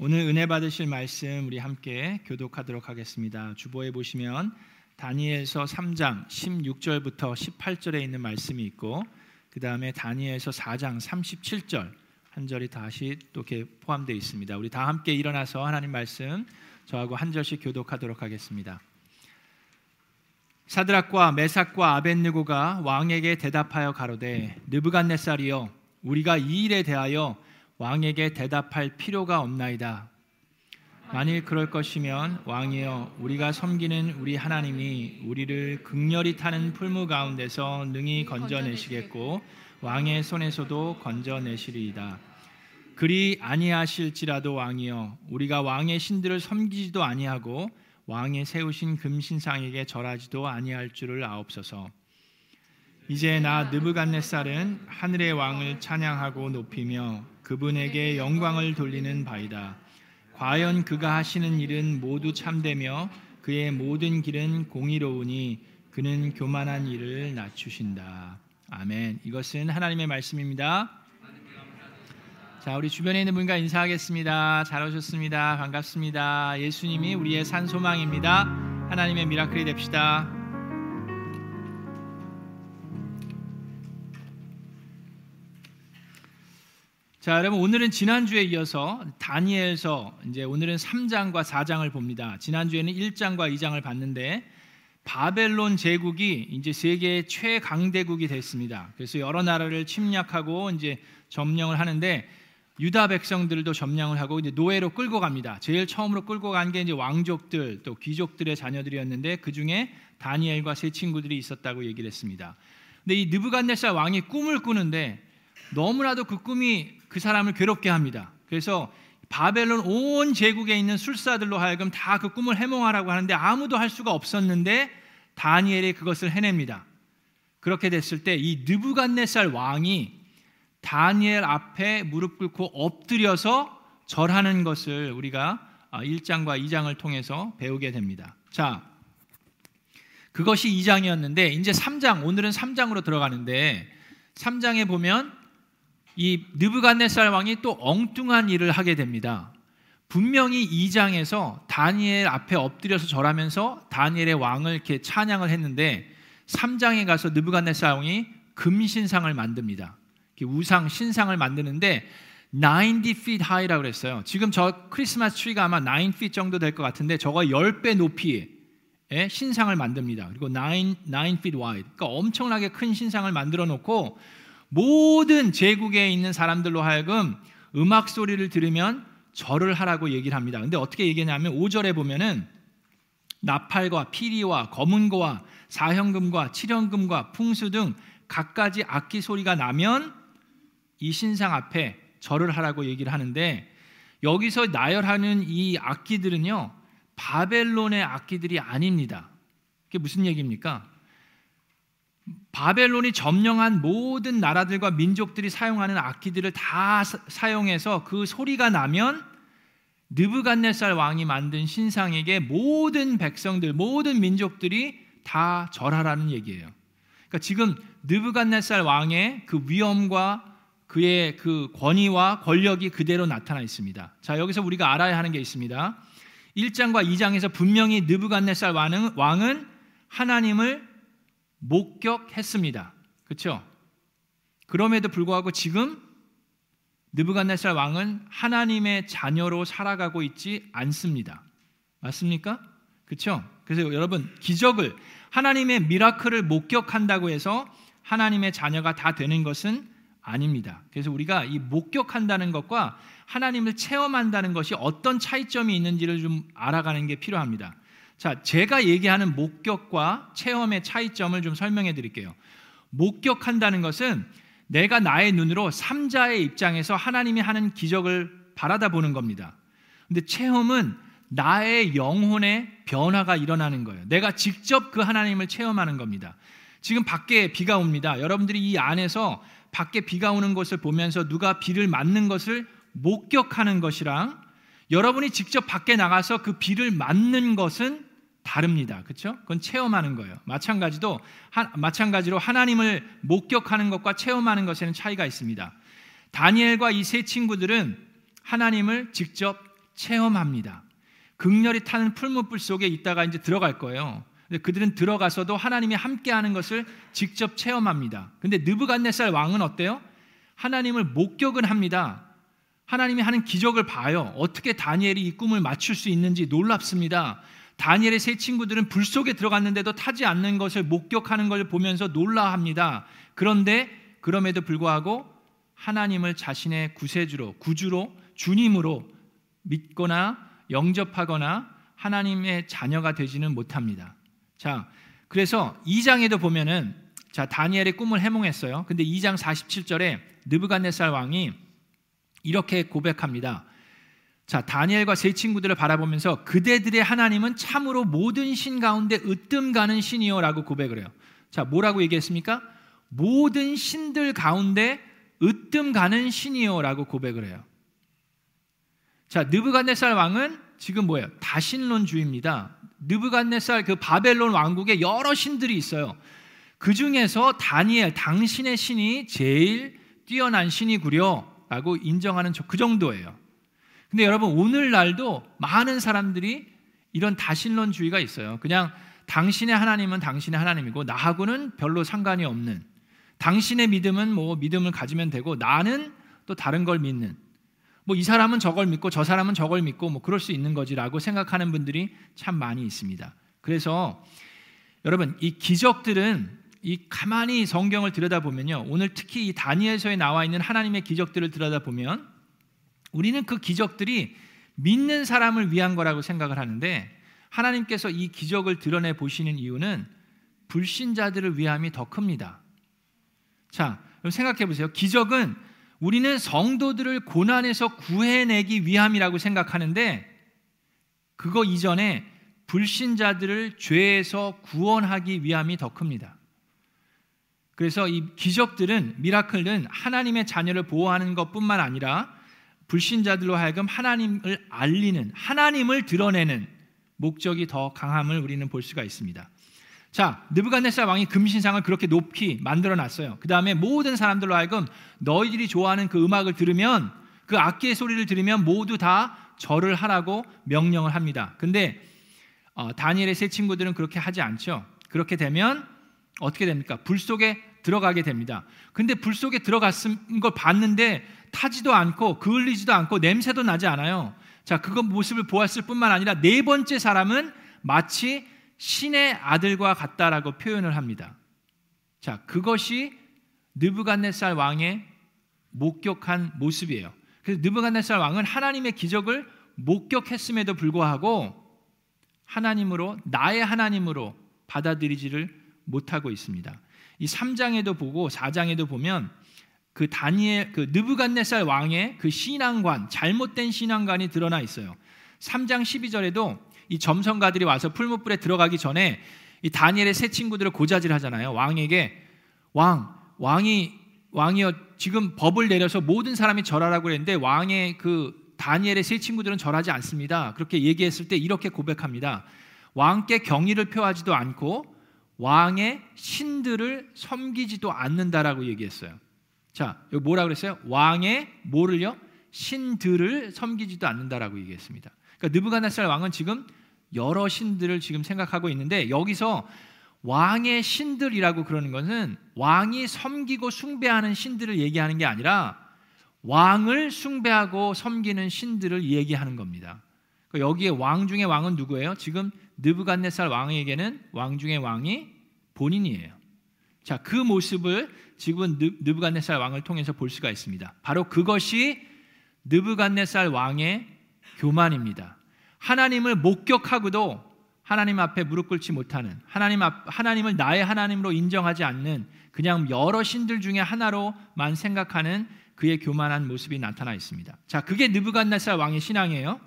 오늘 은혜 받으실 말씀 우리 함께 교독하도록 하겠습니다. 주보에 보시면 다니엘서 3장 16절부터 18절에 있는 말씀이 있고 그 다음에 다니엘서 4장 37절 한 절이 다시 또 이렇게 포함되어 있습니다. 우리 다 함께 일어나서 하나님 말씀 저하고 한 절씩 교독하도록 하겠습니다. 사드락과 메삭과 아벤느고가 왕에게 대답하여 가로되 느부갓네살이여 우리가 이 일에 대하여 왕에게 대답할 필요가 없나이다. 만일 그럴 것이면 왕이여 우리가 섬기는 우리 하나님이 우리를 극렬히 타는 풀무 가운데서 능히 건져내시겠고 왕의 손에서도 건져내시리이다. 그리 아니하실지라도 왕이여 우리가 왕의 신들을 섬기지도 아니하고 왕의 세우신 금신상에게 절하지도 아니할 줄을 아옵소서. 이제 나 느부갓네살은 하늘의 왕을 찬양하고 높이며 그분에게 영광을 돌리는 바이다. 과연 그가 하시는 일은 모두 참되며 그의 모든 길은 공의로우니 그는 교만한 일을 낮추신다. 아멘. 이것은 하나님의 말씀입니다. 자, 우리 주변에 있는 분과 인사하겠습니다. 잘 오셨습니다. 반갑습니다. 예수님이 우리의 산 소망입니다. 하나님의 미라클이 됩시다. 자, 여러분 오늘은 지난주에 이어서 다니엘서 이제 오늘은 3장과 4장을 봅니다. 지난주에는 1장과 2장을 봤는데 바벨론 제국이 이제 세계 최강대국이 됐습니다. 그래서 여러 나라를 침략하고 이제 점령을 하는데 유다 백성들도 점령을 하고 이제 노예로 끌고 갑니다. 제일 처음으로 끌고 간 게 이제 왕족들 또 귀족들의 자녀들이었는데 그 중에 다니엘과 세 친구들이 있었다고 얘기를 했습니다. 근데 이 느부갓네살 왕이 꿈을 꾸는데 너무나도 그 꿈이 그 사람을 괴롭게 합니다. 그래서 바벨론 온 제국에 있는 술사들로 하여금 다 그 꿈을 해몽하라고 하는데 아무도 할 수가 없었는데 다니엘이 그것을 해냅니다. 그렇게 됐을 때 이 느부갓네살 왕이 다니엘 앞에 무릎 꿇고 엎드려서 절하는 것을 우리가 1장과 아, 2장을 통해서 배우게 됩니다. 자, 그것이 2장이었는데 이제 3장 오늘은 3장으로 들어가는데 3장에 보면 이 느부갓네살 왕이 또 엉뚱한 일을 하게 됩니다. 분명히 2장에서 다니엘 앞에 엎드려서 절하면서 다니엘의 왕을 이렇게 찬양을 했는데 3장에 가서 느부갓네살 왕이 금신상을 만듭니다. 우상 신상을 만드는데 90 feet high라고 그랬어요. 지금 저 크리스마스 트리가 아마 9 feet 정도 될 것 같은데 저거 10배 높이의 신상을 만듭니다. 그리고 9, 9 feet wide. 그러니까 엄청나게 큰 신상을 만들어 놓고 모든 제국에 있는 사람들로 하여금 음악 소리를 들으면 절을 하라고 얘기를 합니다. 근데 어떻게 얘기하냐면 5절에 보면은 나팔과 피리와 검은고와 사형금과 칠형금과 풍수 등 갖가지 악기 소리가 나면 이 신상 앞에 절을 하라고 얘기를 하는데 여기서 나열하는 이 악기들은요 바벨론의 악기들이 아닙니다. 그게 무슨 얘기입니까? 바벨론이 점령한 모든 나라들과 민족들이 사용하는 악기들을 다 사용해서 그 소리가 나면 느부갓네살 왕이 만든 신상에게 모든 백성들, 모든 민족들이 다 절하라는 얘기예요. 그러니까 지금 느부갓네살 왕의 그 위엄과 그의 그 권위와 권력이 그대로 나타나 있습니다. 자, 여기서 우리가 알아야 하는 게 있습니다. 1장과 2장에서 분명히 느부갓네살 왕은, 왕은 하나님을 목격했습니다. 그렇죠? 그럼에도 불구하고 지금 느부갓네살 왕은 하나님의 자녀로 살아가고 있지 않습니다. 맞습니까? 그렇죠? 그래서 여러분 기적을 하나님의 미라클을 목격한다고 해서 하나님의 자녀가 다 되는 것은 아닙니다. 그래서 우리가 이 목격한다는 것과 하나님을 체험한다는 것이 어떤 차이점이 있는지를 좀 알아가는 게 필요합니다. 자, 제가 얘기하는 목격과 체험의 차이점을 좀 설명해 드릴게요. 목격한다는 것은 내가 나의 눈으로 삼자의 입장에서 하나님이 하는 기적을 바라다 보는 겁니다. 근데 체험은 나의 영혼의 변화가 일어나는 거예요. 내가 직접 그 하나님을 체험하는 겁니다. 지금 밖에 비가 옵니다. 여러분들이 이 안에서 밖에 비가 오는 것을 보면서 누가 비를 맞는 것을 목격하는 것이랑 여러분이 직접 밖에 나가서 그 비를 맞는 것은 다릅니다. 그렇죠? 그건 체험하는 거예요. 마찬가지도 하, 마찬가지로 하나님을 목격하는 것과 체험하는 것에는 차이가 있습니다. 다니엘과 이 세 친구들은 하나님을 직접 체험합니다. 극렬히 타는 풀무불 속에 있다가 이제 들어갈 거예요. 근데 그들은 들어가서도 하나님이 함께하는 것을 직접 체험합니다. 근데 느부갓네살 왕은 어때요? 하나님을 목격은 합니다. 하나님이 하는 기적을 봐요. 어떻게 다니엘이 이 꿈을 맞출 수 있는지 놀랍습니다. 다니엘의 세 친구들은 불 속에 들어갔는데도 타지 않는 것을 목격하는 걸 보면서 놀라합니다. 그런데 그럼에도 불구하고 하나님을 자신의 구세주로, 구주로, 주님으로 믿거나 영접하거나 하나님의 자녀가 되지는 못합니다. 자, 그래서 2장에도 보면은 자, 다니엘의 꿈을 해몽했어요. 근데 2장 47절에 느부갓네살 왕이 이렇게 고백합니다. 자, 다니엘과 세 친구들을 바라보면서 그대들의 하나님은 참으로 모든 신 가운데 으뜸 가는 신이요라고 고백을 해요. 자, 뭐라고 얘기했습니까? 모든 신들 가운데 으뜸 가는 신이요라고 고백을 해요. 자, 느부갓네살 왕은 지금 뭐예요? 다신론주의입니다. 느부갓네살 그 바벨론 왕국에 여러 신들이 있어요. 그 중에서 다니엘 당신의 신이 제일 뛰어난 신이구려라고 인정하는 그 정도예요. 근데 여러분 오늘날도 많은 사람들이 이런 다신론주의가 있어요. 그냥 당신의 하나님은 당신의 하나님이고 나하고는 별로 상관이 없는 당신의 믿음은 뭐 믿음을 가지면 되고 나는 또 다른 걸 믿는 뭐 이 사람은 저걸 믿고 저 사람은 저걸 믿고 뭐 그럴 수 있는 거지라고 생각하는 분들이 참 많이 있습니다. 그래서 여러분 이 기적들은 이 가만히 성경을 들여다보면요. 오늘 특히 이 다니엘서에 나와 있는 하나님의 기적들을 들여다보면 우리는 그 기적들이 믿는 사람을 위한 거라고 생각을 하는데 하나님께서 이 기적을 드러내 보시는 이유는 불신자들을 위함이 더 큽니다. 자, 생각해 보세요. 기적은 우리는 성도들을 고난에서 구해내기 위함이라고 생각하는데 그거 이전에 불신자들을 죄에서 구원하기 위함이 더 큽니다. 그래서 이 기적들은 미라클은 하나님의 자녀를 보호하는 것뿐만 아니라 불신자들로 하여금 하나님을 알리는 하나님을 드러내는 목적이 더 강함을 우리는 볼 수가 있습니다. 자, 느부갓네살 왕이 금신상을 그렇게 높이 만들어 놨어요. 그다음에 모든 사람들로 하여금 너희들이 좋아하는 그 음악을 들으면 그 악기의 소리를 들으면 모두 다 절을 하라고 명령을 합니다. 근데 어, 다니엘의 세 친구들은 그렇게 하지 않죠. 그렇게 되면 어떻게 됩니까? 불 속에 들어가게 됩니다. 근데 불 속에 들어갔은 걸 봤는데 타지도 않고 그을리지도 않고 냄새도 나지 않아요. 자, 그거 모습을 보았을 뿐만 아니라 네 번째 사람은 마치 신의 아들과 같다라고 표현을 합니다. 자, 그것이 느부갓네살 왕의 목격한 모습이에요. 그래서 느부갓네살 왕은 하나님의 기적을 목격했음에도 불구하고 하나님으로 나의 하나님으로 받아들이지를 못하고 있습니다. 이 3장에도 보고 4장에도 보면 그 다니엘 그 느부갓네살 왕의 그 신앙관 잘못된 신앙관이 드러나 있어요. 3장 12절에도 이 점성가들이 와서 풀무불에 들어가기 전에 이 다니엘의 세 친구들을 고자질 하잖아요. 왕에게 왕 왕이 왕이여 지금 법을 내려서 모든 사람이 절하라고 그랬는데 왕의 그 다니엘의 세 친구들은 절하지 않습니다. 그렇게 얘기했을 때 이렇게 고백합니다. 왕께 경의를 표하지도 않고 왕의 신들을 섬기지도 않는다라고 얘기했어요. 자, 여기 뭐라 그랬어요? 왕의 뭐를요? 신들을 섬기지도 않는다라고 얘기했습니다. 그러니까 느부갓네살 왕은 지금 여러 신들을 지금 생각하고 있는데 여기서 왕의 신들이라고 그러는 것은 왕이 섬기고 숭배하는 신들을 얘기하는 게 아니라 왕을 숭배하고 섬기는 신들을 얘기하는 겁니다. 그러니까 여기에 왕 중의 왕은 누구예요? 지금 느부갓네살 왕에게는 왕 중의 왕이 본인이에요. 자, 그 모습을 지금 느부갓네살 왕을 통해서 볼 수가 있습니다. 바로 그것이 느부갓네살 왕의 교만입니다. 하나님을 목격하고도 하나님 앞에 무릎 꿇지 못하는 하나님 앞 하나님을 나의 하나님으로 인정하지 않는 그냥 여러 신들 중에 하나로만 생각하는 그의 교만한 모습이 나타나 있습니다. 자, 그게 느부갓네살 왕의 신앙이에요.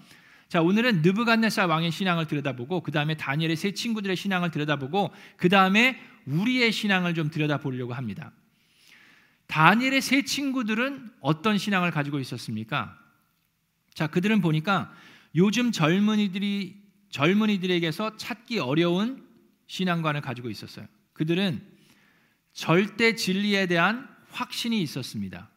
자, 오늘은 느부갓네살 왕의 신앙을 들여다보고 그 다음에 다니엘의 세 친구들의 신앙을 들여다보고 그 다음에 우리의 신앙을 좀 들여다보려고 합니다. 다니엘의 세 친구들은 어떤 신앙을 가지고 있었습니까? 자, 그들은 보니까 요즘 젊은이들이 젊은이들에게서 찾기 어려운 신앙관을 가지고 있었어요. 그들은 절대 진리에 대한 확신이 있었습니다.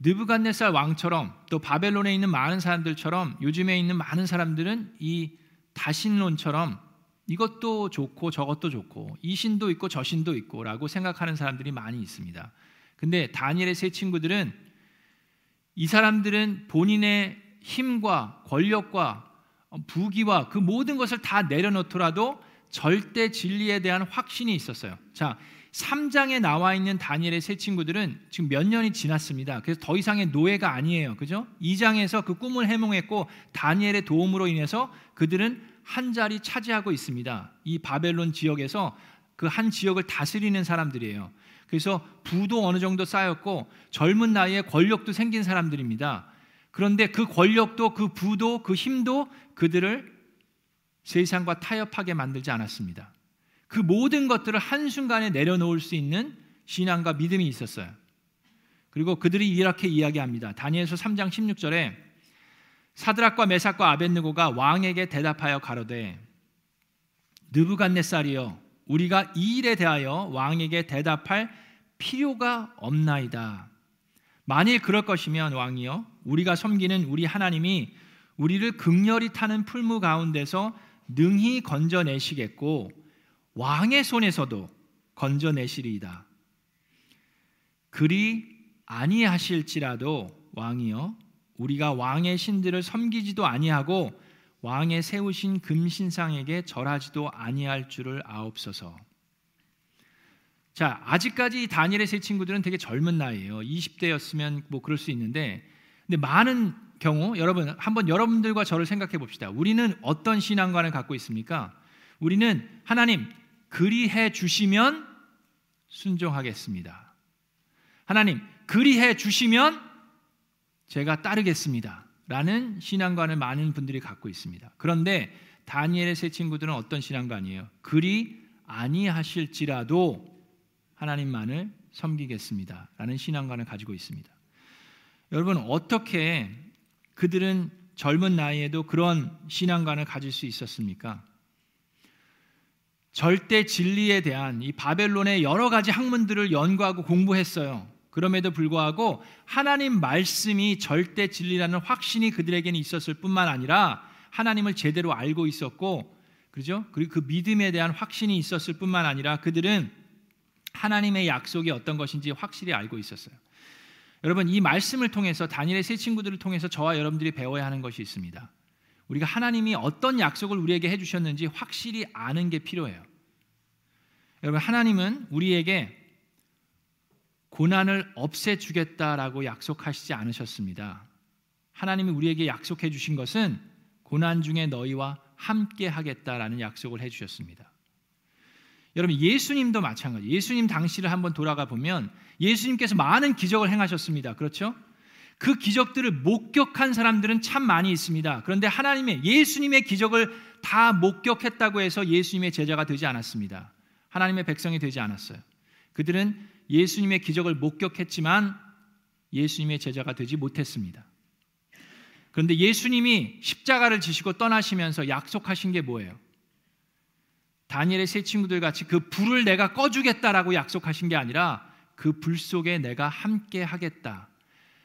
느부갓네살 왕처럼 또 바벨론에 있는 많은 사람들처럼 요즘에 있는 많은 사람들은 이 다신론처럼 이것도 좋고 저것도 좋고 이 신도 있고 저 신도 있고라고 생각하는 사람들이 많이 있습니다. 근데 다니엘의 세 친구들은 이 사람들은 본인의 힘과 권력과 부귀와 그 모든 것을 다 내려놓더라도 절대 진리에 대한 확신이 있었어요. 자, 3장에 나와 있는 다니엘의 세 친구들은 지금 몇 년이 지났습니다. 그래서 더 이상의 노예가 아니에요. 그죠? 2장에서 그 꿈을 해몽했고 다니엘의 도움으로 인해서 그들은 한 자리 차지하고 있습니다. 이 바벨론 지역에서 그 한 지역을 다스리는 사람들이에요. 그래서 부도 어느 정도 쌓였고 젊은 나이에 권력도 생긴 사람들입니다. 그런데 그 권력도 그 부도 그 힘도 그들을 세상과 타협하게 만들지 않았습니다. 그 모든 것들을 한순간에 내려놓을 수 있는 신앙과 믿음이 있었어요. 그리고 그들이 이렇게 이야기합니다. 다니엘서 3장 16절에 사드락과 메삭과 아벤느고가 왕에게 대답하여 가로되 느부갓네살이여 우리가 이 일에 대하여 왕에게 대답할 필요가 없나이다. 만일 그럴 것이면 왕이여 우리가 섬기는 우리 하나님이 우리를 극렬히 타는 풀무 가운데서 능히 건져내시겠고 왕의 손에서도 건져내시리이다. 그리 아니하실지라도 왕이여 우리가 왕의 신들을 섬기지도 아니하고 왕의 세우신 금신상에게 절하지도 아니할 줄을 아옵소서. 자, 아직까지 다니엘의 세 친구들은 되게 젊은 나이에요. 20대였으면 뭐 그럴 수 있는데 근데 많은 경우 여러분 한번 여러분들과 저를 생각해 봅시다. 우리는 어떤 신앙관을 갖고 있습니까? 우리는 하나님 그리해 주시면 순종하겠습니다. 하나님 그리해 주시면 제가 따르겠습니다. 라는 신앙관을 많은 분들이 갖고 있습니다. 그런데 다니엘의 세 친구들은 어떤 신앙관이에요? 그리 아니하실지라도 하나님만을 섬기겠습니다. 라는 신앙관을 가지고 있습니다. 여러분 어떻게 그들은 젊은 나이에도 그런 신앙관을 가질 수 있었습니까? 절대 진리에 대한 이 바벨론의 여러 가지 학문들을 연구하고 공부했어요. 그럼에도 불구하고 하나님 말씀이 절대 진리라는 확신이 그들에게는 있었을 뿐만 아니라 하나님을 제대로 알고 있었고 그죠? 그리고 그 믿음에 대한 확신이 있었을 뿐만 아니라 그들은 하나님의 약속이 어떤 것인지 확실히 알고 있었어요. 여러분 이 말씀을 통해서 다니엘의 세 친구들을 통해서 저와 여러분들이 배워야 하는 것이 있습니다. 우리가 하나님이 어떤 약속을 우리에게 해주셨는지 확실히 아는 게 필요해요. 여러분 하나님은 우리에게 고난을 없애주겠다라고 약속하시지 않으셨습니다. 하나님이 우리에게 약속해 주신 것은 고난 중에 너희와 함께 하겠다라는 약속을 해 주셨습니다. 여러분 예수님도 마찬가지. 예수님 당시를 한번 돌아가 보면 예수님께서 많은 기적을 행하셨습니다. 그렇죠? 그 기적들을 목격한 사람들은 참 많이 있습니다. 그런데 하나님의 예수님의 기적을 다 목격했다고 해서 예수님의 제자가 되지 않았습니다. 하나님의 백성이 되지 않았어요. 그들은 예수님의 기적을 목격했지만 예수님의 제자가 되지 못했습니다. 그런데 예수님이 십자가를 지시고 떠나시면서 약속하신 게 뭐예요? 다니엘의 세 친구들 같이 그 불을 내가 꺼주겠다라고 약속하신 게 아니라 그 불 속에 내가 함께 하겠다.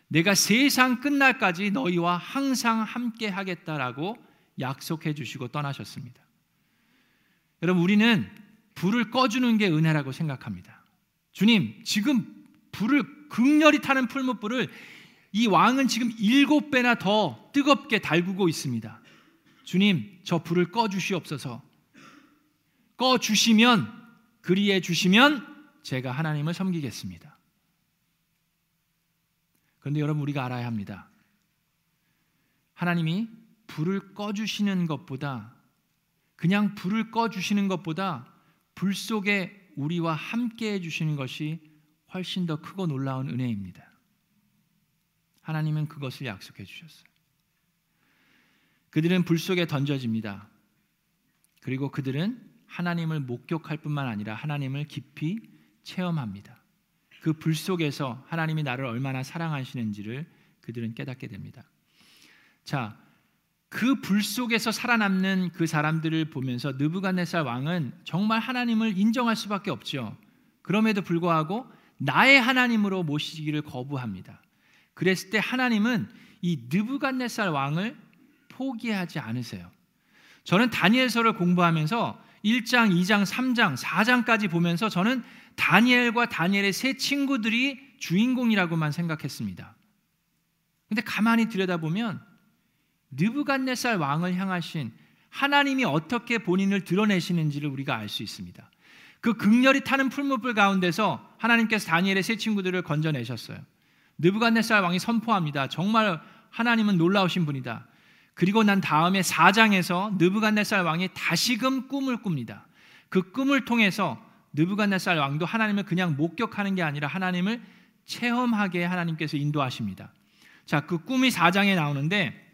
내가 세상 끝날까지 너희와 항상 함께 하겠다라고 약속해 주시고 떠나셨습니다. 여러분, 우리는 불을 꺼주는 게 은혜라고 생각합니다. 주님, 지금 불을 극렬히 타는 풀무불을 이 왕은 지금 일곱 배나 더 뜨겁게 달구고 있습니다. 주님, 저 불을 꺼 주시옵소서. 꺼 주시면 그리해 주시면 제가 하나님을 섬기겠습니다. 그런데 여러분 우리가 알아야 합니다. 하나님이 불을 꺼 주시는 것보다 그냥 불을 꺼 주시는 것보다 불 속에 우리와 함께 해 주시는 것이 훨씬 더 크고 놀라운 은혜입니다. 하나님은 그것을 약속해 주셨어요. 그들은 불 속에 던져집니다. 그리고 그들은 하나님을 목격할 뿐만 아니라 하나님을 깊이 체험합니다. 그 불 속에서 하나님이 나를 얼마나 사랑하시는지를 그들은 깨닫게 됩니다. 자, 그 불 속에서 살아남는 그 사람들을 보면서 느부갓네살 왕은 정말 하나님을 인정할 수밖에 없죠. 그럼에도 불구하고 나의 하나님으로 모시기를 거부합니다. 그랬을 때 하나님은 이 느부갓네살 왕을 포기하지 않으세요. 저는 다니엘서를 공부하면서 1장, 2장, 3장, 4장까지 보면서 저는 다니엘과 다니엘의 세 친구들이 주인공이라고만 생각했습니다. 근데 가만히 들여다보면 느부갓네살 왕을 향하신 하나님이 어떻게 본인을 드러내시는지를 우리가 알 수 있습니다. 그 극렬히 타는 풀무불 가운데서 하나님께서 다니엘의 세 친구들을 건져내셨어요. 느부갓네살 왕이 선포합니다. 정말 하나님은 놀라우신 분이다. 그리고 난 다음에 4장에서 느부갓네살 왕이 다시금 꿈을 꿉니다. 그 꿈을 통해서 느부갓네살 왕도 하나님을 그냥 목격하는 게 아니라 하나님을 체험하게 하나님께서 인도하십니다. 자, 그 꿈이 4장에 나오는데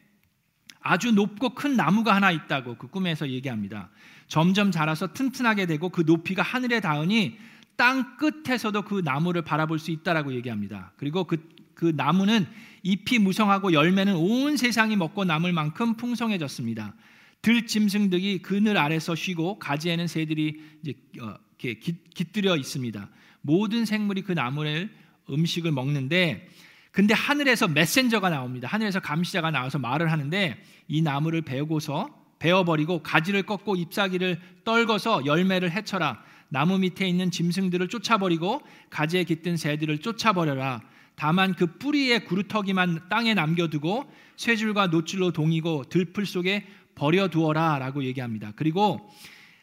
아주 높고 큰 나무가 하나 있다고 그 꿈에서 얘기합니다. 점점 자라서 튼튼하게 되고 그 높이가 하늘에 닿으니 땅 끝에서도 그 나무를 바라볼 수 있다라고 얘기합니다. 그리고 그, 그 나무는 잎이 무성하고 열매는 온 세상이 먹고 남을 만큼 풍성해졌습니다. 들 짐승들이 그늘 아래서 쉬고 가지에는 새들이 이제 어, 이렇게 깃들여 있습니다. 모든 생물이 그 나무를 음식을 먹는데 근데 하늘에서 메신저가 나옵니다. 하늘에서 감시자가 나와서 말을 하는데 이 나무를 베고서 베어버리고 가지를 꺾고 잎사귀를 떨궈서 열매를 해쳐라. 나무 밑에 있는 짐승들을 쫓아버리고 가지에 깃든 새들을 쫓아버려라. 다만 그 뿌리의 구루터기만 땅에 남겨두고 쇠줄과 노줄로 동이고 들풀 속에 버려두어라라고 얘기합니다. 그리고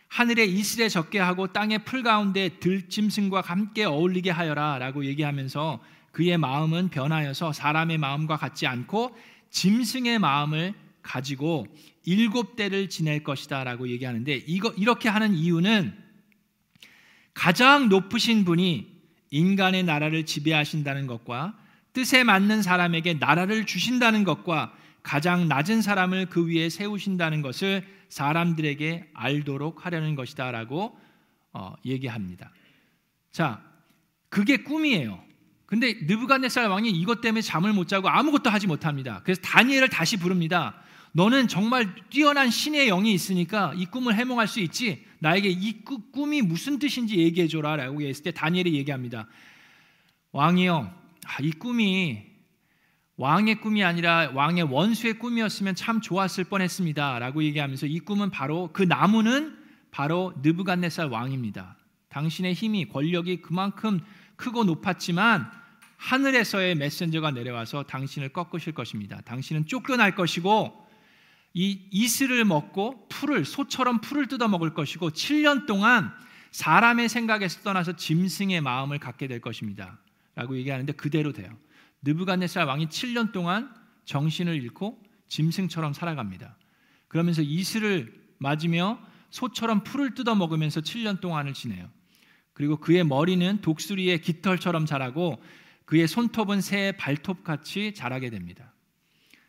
하늘에 이슬에 적게 하고 땅의 풀 가운데 들짐승과 함께 어울리게 하여라라고 얘기하면서 그의 마음은 변하여서 사람의 마음과 같지 않고 짐승의 마음을 가지고 일곱 대를 지낼 것이다라고 얘기하는데 이거 이렇게 하는 이유는 가장 높으신 분이 인간의 나라를 지배하신다는 것과 뜻에 맞는 사람에게 나라를 주신다는 것과 가장 낮은 사람을 그 위에 세우신다는 것을 사람들에게 알도록 하려는 것이다라고 어, 얘기합니다. 자, 그게 꿈이에요. 근데 느부갓네살 왕이 이것 때문에 잠을 못 자고 아무것도 하지 못합니다. 그래서 다니엘을 다시 부릅니다. 너는 정말 뛰어난 신의 영이 있으니까 이 꿈을 해몽할 수 있지. 나에게 이 꿈이 무슨 뜻인지 얘기해 줘라라고 했을 때 다니엘이 얘기합니다. 왕이요, 아, 이 꿈이 왕의 꿈이 아니라 왕의 원수의 꿈이었으면 참 좋았을 뻔했습니다라고 얘기하면서 이 꿈은 바로 그 나무는 바로 느부갓네살 왕입니다. 당신의 힘이 권력이 그만큼 크고 높았지만 하늘에서의 메신저가 내려와서 당신을 꺾으실 것입니다. 당신은 쫓겨날 것이고 이 이슬을 먹고 풀을 소처럼 풀을 뜯어 먹을 것이고 7년 동안 사람의 생각에서 떠나서 짐승의 마음을 갖게 될 것입니다. 라고 얘기하는데 그대로 돼요. 느부갓네살 왕이 7년 동안 정신을 잃고 짐승처럼 살아갑니다. 그러면서 이슬을 맞으며 소처럼 풀을 뜯어 먹으면서 7년 동안을 지내요. 그리고 그의 머리는 독수리의 깃털처럼 자라고 그의 손톱은 새의 발톱 같이 자라게 됩니다.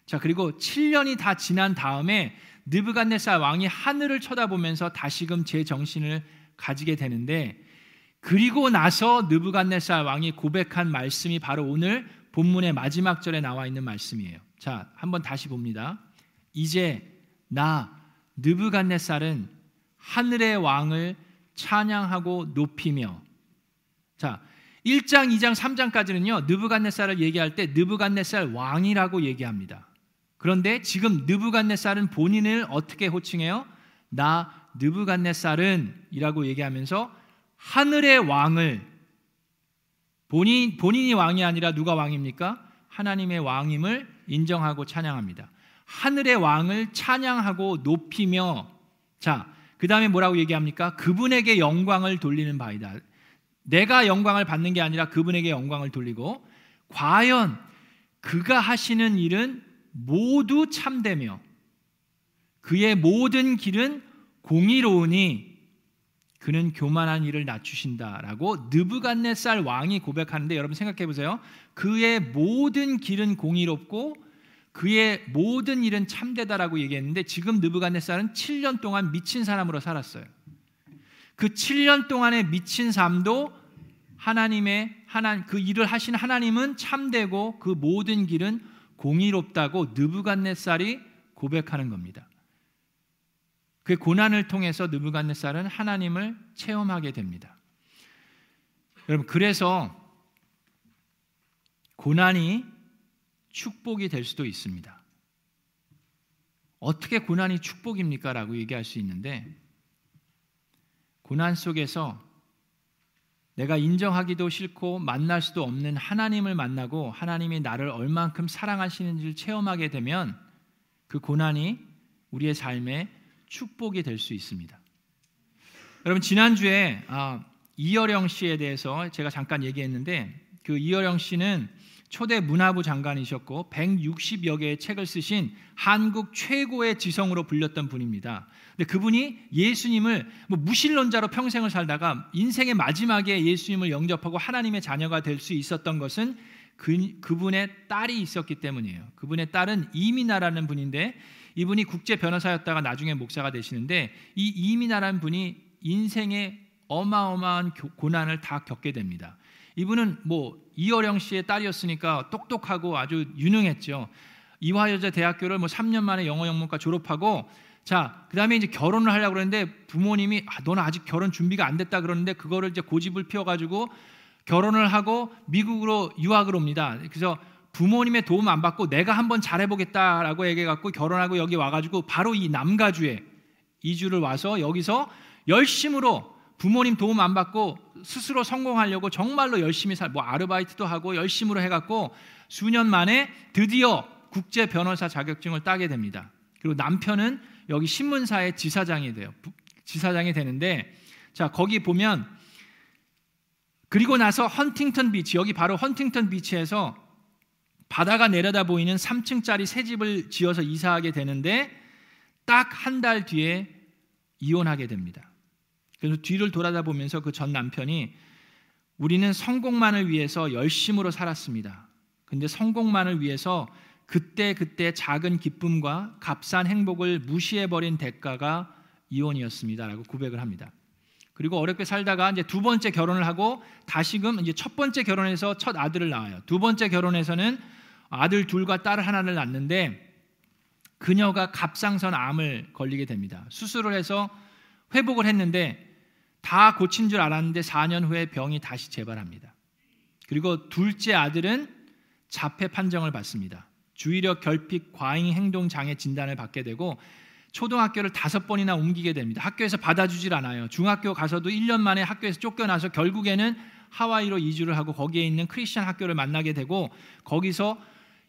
자, 그리고 7년이 다 지난 다음에 느부갓네살 왕이 하늘을 쳐다보면서 다시금 제 정신을 가지게 되는데 그리고 나서 느부갓네살 왕이 고백한 말씀이 바로 오늘 본문의 마지막 절에 나와 있는 말씀이에요. 자, 한번 다시 봅니다. 이제 나 느부갓네살은 하늘의 왕을 찬양하고 높이며 자, 1장, 2장, 3장까지는요. 느부갓네살을 얘기할 때 느부갓네살 왕이라고 얘기합니다. 그런데 지금 느부갓네살은 본인을 어떻게 호칭해요? 나 느부갓네살은이라고 얘기하면서 하늘의 왕을 본인 본인이 왕이 아니라 누가 왕입니까? 하나님의 왕임을 인정하고 찬양합니다. 하늘의 왕을 찬양하고 높이며 자, 그다음에 뭐라고 얘기합니까? 그분에게 영광을 돌리는 바이다. 내가 영광을 받는 게 아니라 그분에게 영광을 돌리고 과연 그가 하시는 일은 모두 참되며 그의 모든 길은 공의로우니 그는 교만한 일을 낮추신다라고 느부갓네살 왕이 고백하는데 여러분 생각해 보세요. 그의 모든 길은 공의롭고 그의 모든 일은 참되다라고 얘기했는데 지금 느부갓네살은 7년 동안 미친 사람으로 살았어요. 그 7년 동안의 미친 삶도 하나님의 하나 그 일을 하신 하나님은 참되고 그 모든 길은 공의롭다고 느부갓네살이 고백하는 겁니다. 그 고난을 통해서 느부갓네살은 하나님을 체험하게 됩니다. 여러분 그래서 고난이 축복이 될 수도 있습니다. 어떻게 고난이 축복입니까? 라고 얘기할 수 있는데, 고난 속에서 내가 인정하기도 싫고 만날 수도 없는 하나님을 만나고 하나님이 나를 얼만큼 사랑하시는지를 체험하게 되면 그 고난이 우리의 삶에 축복이 될 수 있습니다. 여러분 지난주에 아, 이여령 씨에 대해서 제가 잠깐 얘기했는데 그 이여령 씨는 초대 문화부 장관이셨고 160여 개의 책을 쓰신 한국 최고의 지성으로 불렸던 분입니다. 근데 그분이 예수님을 뭐 무신론자로 평생을 살다가 인생의 마지막에 예수님을 영접하고 하나님의 자녀가 될 수 있었던 것은 그, 그분의 딸이 있었기 때문이에요. 그분의 딸은 이민아라는 분인데 이분이 국제 변호사였다가 나중에 목사가 되시는데 이 이민아라는 분이 인생의 어마어마한 고난을 다 겪게 됩니다. 이분은 뭐 이어령 씨의 딸이었으니까 똑똑하고 아주 유능했죠. 이화여자 대학교를 뭐 3년 만에 영어 영문과 졸업하고 자, 그다음에 이제 결혼을 하려고 그러는데 부모님이 아, 너는 아직 결혼 준비가 안 됐다 그러는데 그거를 이제 고집을 피워 가지고 결혼을 하고 미국으로 유학을 옵니다. 그래서 부모님의 도움 안 받고 내가 한번 잘해 보겠다라고 얘기해 갖고 결혼하고 여기 와 가지고 바로 이 남가주에 이주를 와서 여기서 열심으로 부모님 도움 안 받고 스스로 성공하려고 정말로 열심히 살, 뭐 아르바이트도 하고 열심으로 해갖고 수년 만에 드디어 국제 변호사 자격증을 따게 됩니다. 그리고 남편은 여기 신문사의 지사장이 돼요. 지사장이 되는데 자 거기 보면 그리고 나서 헌팅턴 비치 여기 바로 헌팅턴 비치에서 바다가 내려다 보이는 3층짜리 새 집을 지어서 이사하게 되는데 딱 한 달 뒤에 이혼하게 됩니다. 그래서 뒤를 돌아다 보면서 그 전 남편이 우리는 성공만을 위해서 열심으로 살았습니다. 근데 성공만을 위해서 그때 그때 작은 기쁨과 값싼 행복을 무시해 버린 대가가 이혼이었습니다라고 고백을 합니다. 그리고 어렵게 살다가 이제 두 번째 결혼을 하고 다시금 이제 첫 번째 결혼해서 첫 아들을 낳아요. 두 번째 결혼해서는 아들 둘과 딸 하나를 낳는데 그녀가 갑상선 암을 걸리게 됩니다. 수술을 해서 회복을 했는데 다 고친 줄 알았는데 4년 후에 병이 다시 재발합니다. 그리고 둘째 아들은 자폐 판정을 받습니다. 주의력 결핍 과잉 행동 장애 진단을 받게 되고 초등학교를 다섯 번이나 옮기게 됩니다. 학교에서 받아주질 않아요. 중학교 가서도 1년 만에 학교에서 쫓겨나서 결국에는 하와이로 이주를 하고 거기에 있는 크리스천 학교를 만나게 되고 거기서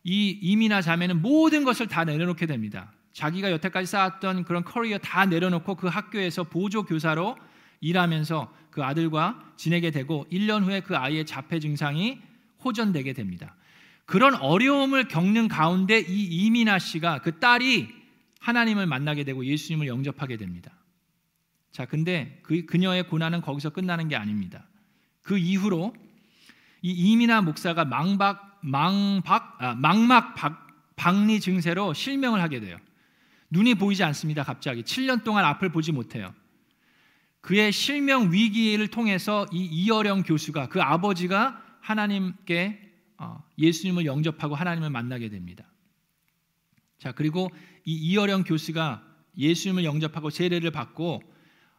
이 이민아 자매는 모든 것을 다 내려놓게 됩니다. 자기가 여태까지 쌓았던 그런 커리어 다 내려놓고 그 학교에서 보조 교사로 일하면서 그 아들과 지내게 되고 1년 후에 그 아이의 자폐 증상이 호전되게 됩니다. 그런 어려움을 겪는 가운데 이 이민아 씨가 그 딸이 하나님을 만나게 되고 예수님을 영접하게 됩니다. 자, 근데 그 그녀의 고난은 거기서 끝나는 게 아닙니다. 그 이후로 이 이민아 목사가 망박 망박 아, 망막 박, 박리 증세로 실명을 하게 돼요. 눈이 보이지 않습니다. 갑자기 7년 동안 앞을 보지 못해요. 그의 실명 위기를 통해서 이 이어령 교수가 그 아버지가 하나님께 어, 예수님을 영접하고 하나님을 만나게 됩니다. 자 그리고 이 이어령 교수가 예수님을 영접하고 세례를 받고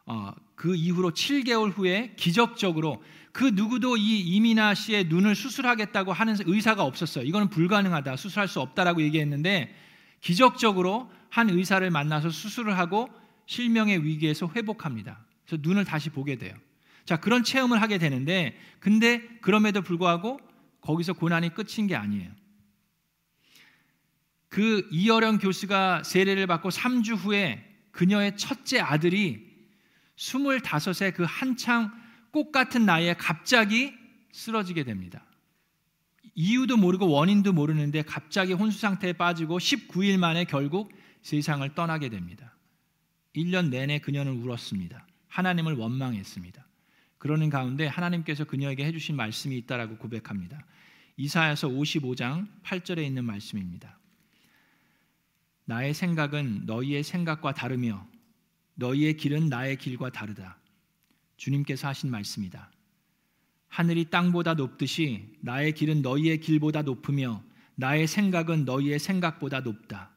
어, 그 이후로 7개월 후에 기적적으로 그 누구도 이 이민아 씨의 눈을 수술하겠다고 하는 의사가 없었어요. 이거는 불가능하다, 수술할 수 없다라고 얘기했는데 기적적으로 한 의사를 만나서 수술을 하고 실명의 위기에서 회복합니다. 그래서 눈을 다시 보게 돼요. 자, 그런 체험을 하게 되는데 근데 그럼에도 불구하고 거기서 고난이 끝인 게 아니에요. 그 이어령 교수가 세례를 받고 3주 후에 그녀의 첫째 아들이 25세 그 한창 꽃 같은 나이에 갑자기 쓰러지게 됩니다. 이유도 모르고 원인도 모르는데 갑자기 혼수 상태에 빠지고 19일 만에 결국 세상을 떠나게 됩니다. 1년 내내 그녀는 울었습니다. 하나님을 원망했습니다. 그러는 가운데 하나님께서 그녀에게 해주신 말씀이 있다라고 고백합니다. 이사야서 55장 8절에 있는 말씀입니다. 나의 생각은 너희의 생각과 다르며 너희의 길은 나의 길과 다르다. 주님께서 하신 말씀이다. 하늘이 땅보다 높듯이 나의 길은 너희의 길보다 높으며 나의 생각은 너희의 생각보다 높다.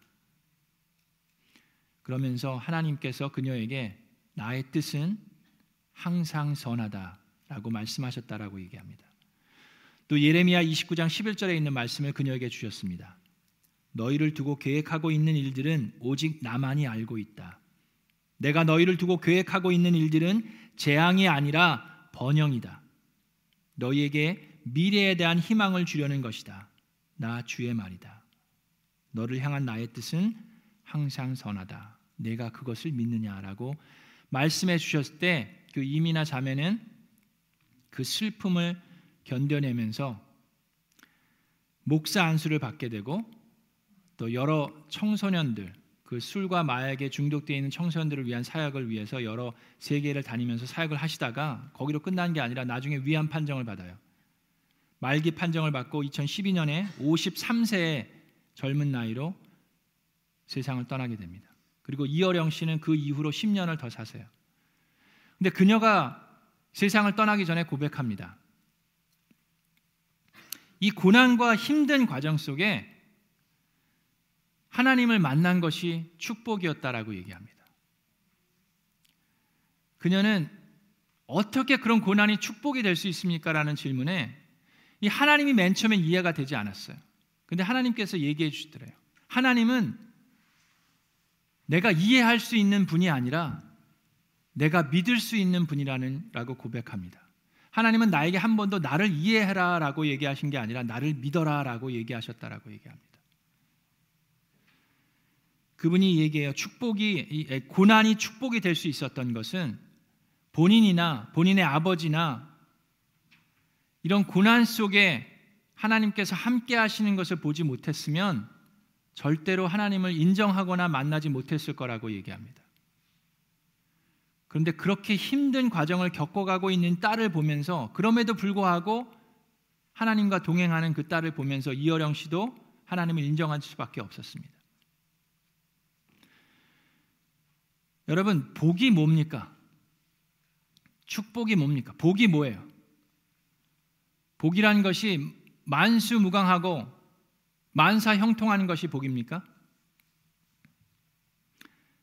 그러면서 하나님께서 그녀에게 나의 뜻은 항상 선하다라고 말씀하셨다라고 얘기합니다. 또 예레미야 29장 11절에 있는 말씀을 그녀에게 주셨습니다. 너희를 두고 계획하고 있는 일들은 오직 나만이 알고 있다. 내가 너희를 두고 계획하고 있는 일들은 재앙이 아니라 번영이다. 너희에게 미래에 대한 희망을 주려는 것이다. 나 주의 말이다. 너를 향한 나의 뜻은 항상 선하다. 내가 그것을 믿느냐라고 말씀해 주셨을 때 그 이미나 자매는 그 슬픔을 견뎌내면서 목사 안수를 받게 되고 또 여러 청소년들 그 술과 마약에 중독되어 있는 청소년들을 위한 사역을 위해서 여러 세계를 다니면서 사역을 하시다가 거기로 끝난 게 아니라 나중에 위안 판정을 받아요. 말기 판정을 받고 2012년에 53세의 젊은 나이로 세상을 떠나게 됩니다. 그리고 이어령 씨는 그 이후로 10년을 더 사세요. 근데 그녀가 세상을 떠나기 전에 고백합니다. 이 고난과 힘든 과정 속에 하나님을 만난 것이 축복이었다라고 얘기합니다. 그녀는 어떻게 그런 고난이 축복이 될 수 있습니까? 라는 질문에 이 하나님이 맨 처음엔 이해가 되지 않았어요. 근데 하나님께서 얘기해 주시더래요. 하나님은 내가 이해할 수 있는 분이 아니라 내가 믿을 수 있는 분이라는 라고 고백합니다. 하나님은 나에게 한 번도 나를 이해해라라고 얘기하신 게 아니라 나를 믿어라라고 얘기하셨다라고 얘기합니다. 그분이 얘기해요. 축복이 고난이 축복이 될 수 있었던 것은 본인이나 본인의 아버지나 이런 고난 속에 하나님께서 함께 하시는 것을 보지 못했으면 절대로 하나님을 인정하거나 만나지 못했을 거라고 얘기합니다. 그런데 그렇게 힘든 과정을 겪어가고 있는 딸을 보면서 그럼에도 불구하고 하나님과 동행하는 그 딸을 보면서 이어령 씨도 하나님을 인정할 수밖에 없었습니다. 여러분, 복이 뭡니까? 축복이 뭡니까? 복이 뭐예요? 복이란 것이 만수무강하고 만사 형통하는 것이 복입니까?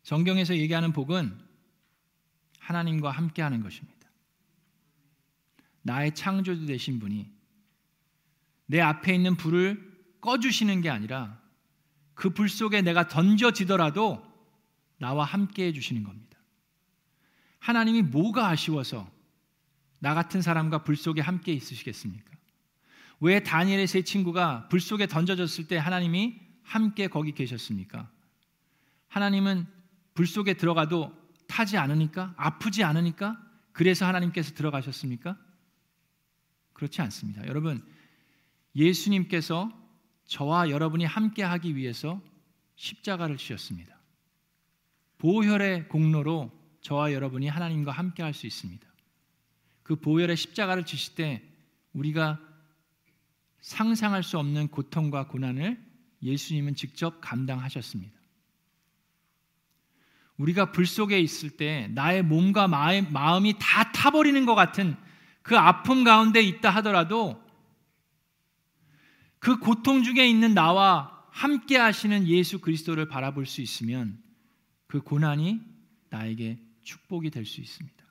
성경에서 얘기하는 복은 하나님과 함께하는 것입니다. 나의 창조주 되신 분이 내 앞에 있는 불을 꺼주시는 게 아니라 그 불 속에 내가 던져지더라도 나와 함께 해주시는 겁니다. 하나님이 뭐가 아쉬워서 나 같은 사람과 불 속에 함께 있으시겠습니까? 왜 다니엘의 세 친구가 불 속에 던져졌을 때 하나님이 함께 거기 계셨습니까? 하나님은 불 속에 들어가도 타지 않으니까 아프지 않으니까 그래서 하나님께서 들어가셨습니까? 그렇지 않습니다. 여러분 예수님께서 저와 여러분이 함께 하기 위해서 십자가를 지셨습니다. 보혈의 공로로 저와 여러분이 하나님과 함께 할 수 있습니다. 그 보혈의 십자가를 지실 때 우리가 상상할 수 없는 고통과 고난을 예수님은 직접 감당하셨습니다. 우리가 불 속에 있을 때 나의 몸과 마음이 다 타버리는 것 같은 그 아픔 가운데 있다 하더라도 그 고통 중에 있는 나와 함께 하시는 예수 그리스도를 바라볼 수 있으면 그 고난이 나에게 축복이 될 수 있습니다.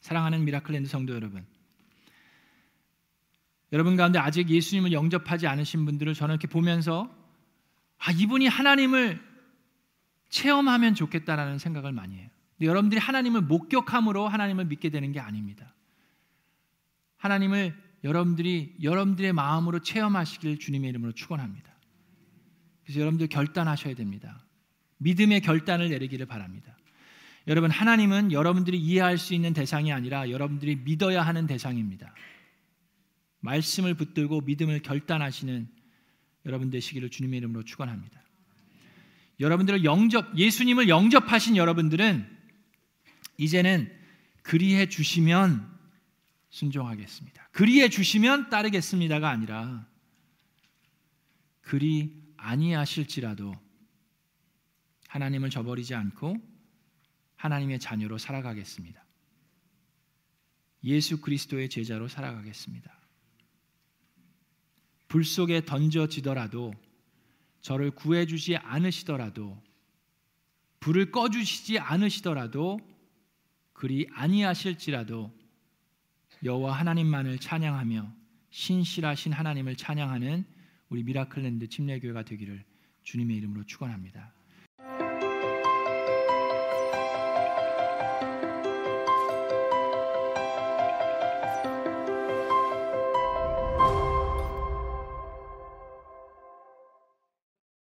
사랑하는 미라클랜드 성도 여러분. 여러분 가운데 아직 예수님을 영접하지 않으신 분들을 저는 이렇게 보면서 아, 이분이 하나님을 체험하면 좋겠다라는 생각을 많이 해요. 여러분들이 하나님을 목격함으로 하나님을 믿게 되는 게 아닙니다. 하나님을 여러분들이 여러분들의 마음으로 체험하시길 주님의 이름으로 축원합니다. 그래서 여러분들 결단하셔야 됩니다. 믿음의 결단을 내리기를 바랍니다. 여러분 하나님은 여러분들이 이해할 수 있는 대상이 아니라 여러분들이 믿어야 하는 대상입니다. 말씀을 붙들고 믿음을 결단하시는 여러분 되시기를 주님의 이름으로 축원합니다. 여러분들을 영접 예수님을 영접하신 여러분들은 이제는 그리해 주시면 순종하겠습니다. 그리해 주시면 따르겠습니다가 아니라 그리 아니하실지라도 하나님을 저버리지 않고 하나님의 자녀로 살아가겠습니다. 예수 그리스도의 제자로 살아가겠습니다. 불 속에 던져지더라도 저를 구해 주지 않으시더라도 불을 꺼 주시지 않으시더라도 그리 아니하실지라도 여호와 하나님만을 찬양하며 신실하신 하나님을 찬양하는 우리 미라클랜드 침례교회가 되기를 주님의 이름으로 축원합니다.